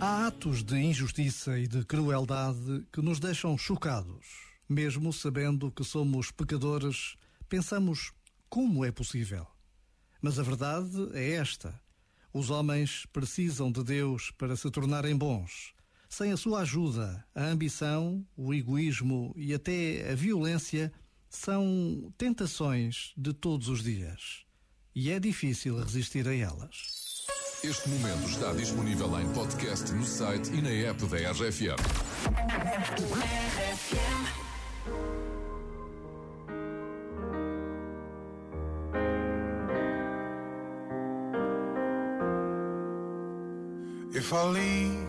Há atos de injustiça e de crueldade que nos deixam chocados. Mesmo sabendo que somos pecadores, pensamos como é possível. Mas a verdade é esta: os homens precisam de Deus para se tornarem bons. Sem a sua ajuda, a ambição, o egoísmo e até a violência são tentações de todos os dias. E é difícil resistir a elas. Este momento está disponível em podcast no site e na app da RFM. If I leave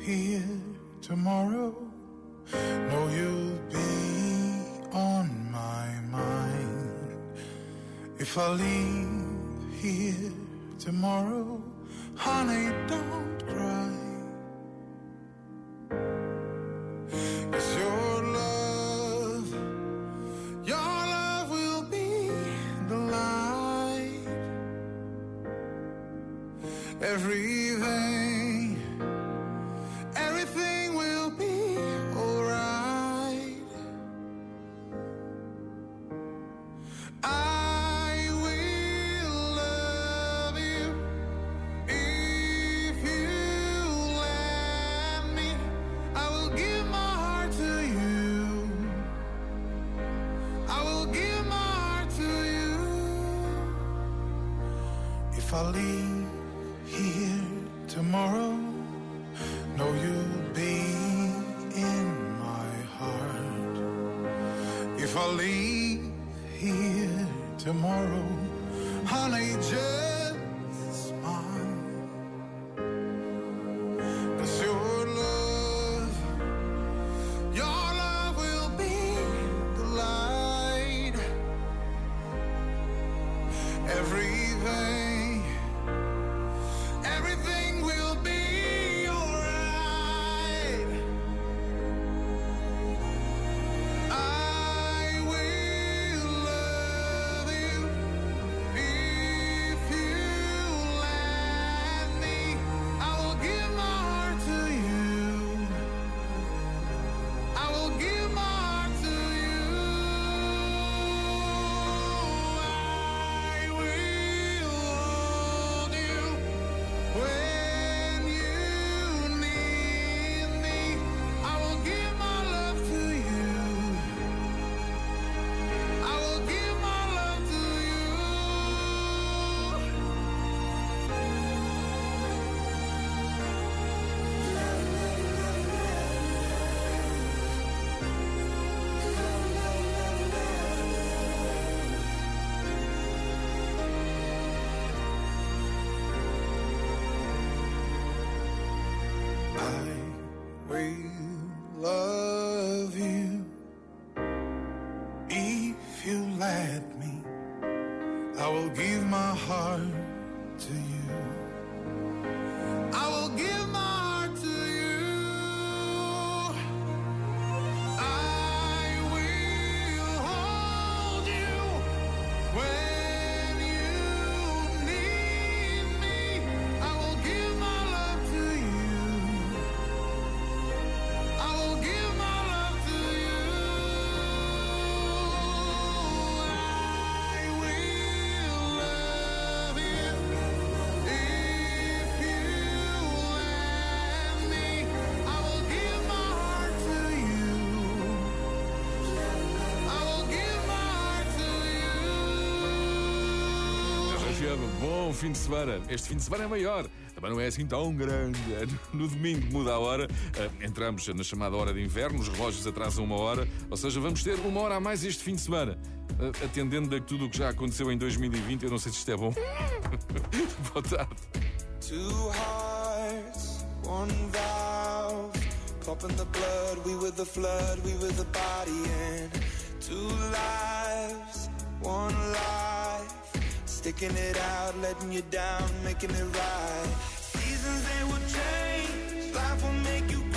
here tomorrow, know you'll If I leave here tomorrow, honey, don't cry. 'Cause your love, your love will be the light. Everything If I leave here tomorrow, know you'll be in my heart. If I leave here tomorrow, honey, just if you let me. I will give my heart to you. RFM, bom fim de semana. Este fim de semana é maior. Também não é assim tão grande. No domingo muda a hora. Ah, Entramos na chamada hora de inverno. Os relógios atrasam uma hora. Ou seja, vamos ter uma hora a mais este fim de semana. Ah, Atendendo a tudo o que já aconteceu em 2020, eu não sei se isto é bom. Boa tarde. Two hearts, one valve. The blood, we were the flood, we were the body, and two lives, Sticking it out, letting you down, making it right. Seasons they will change, life will make you.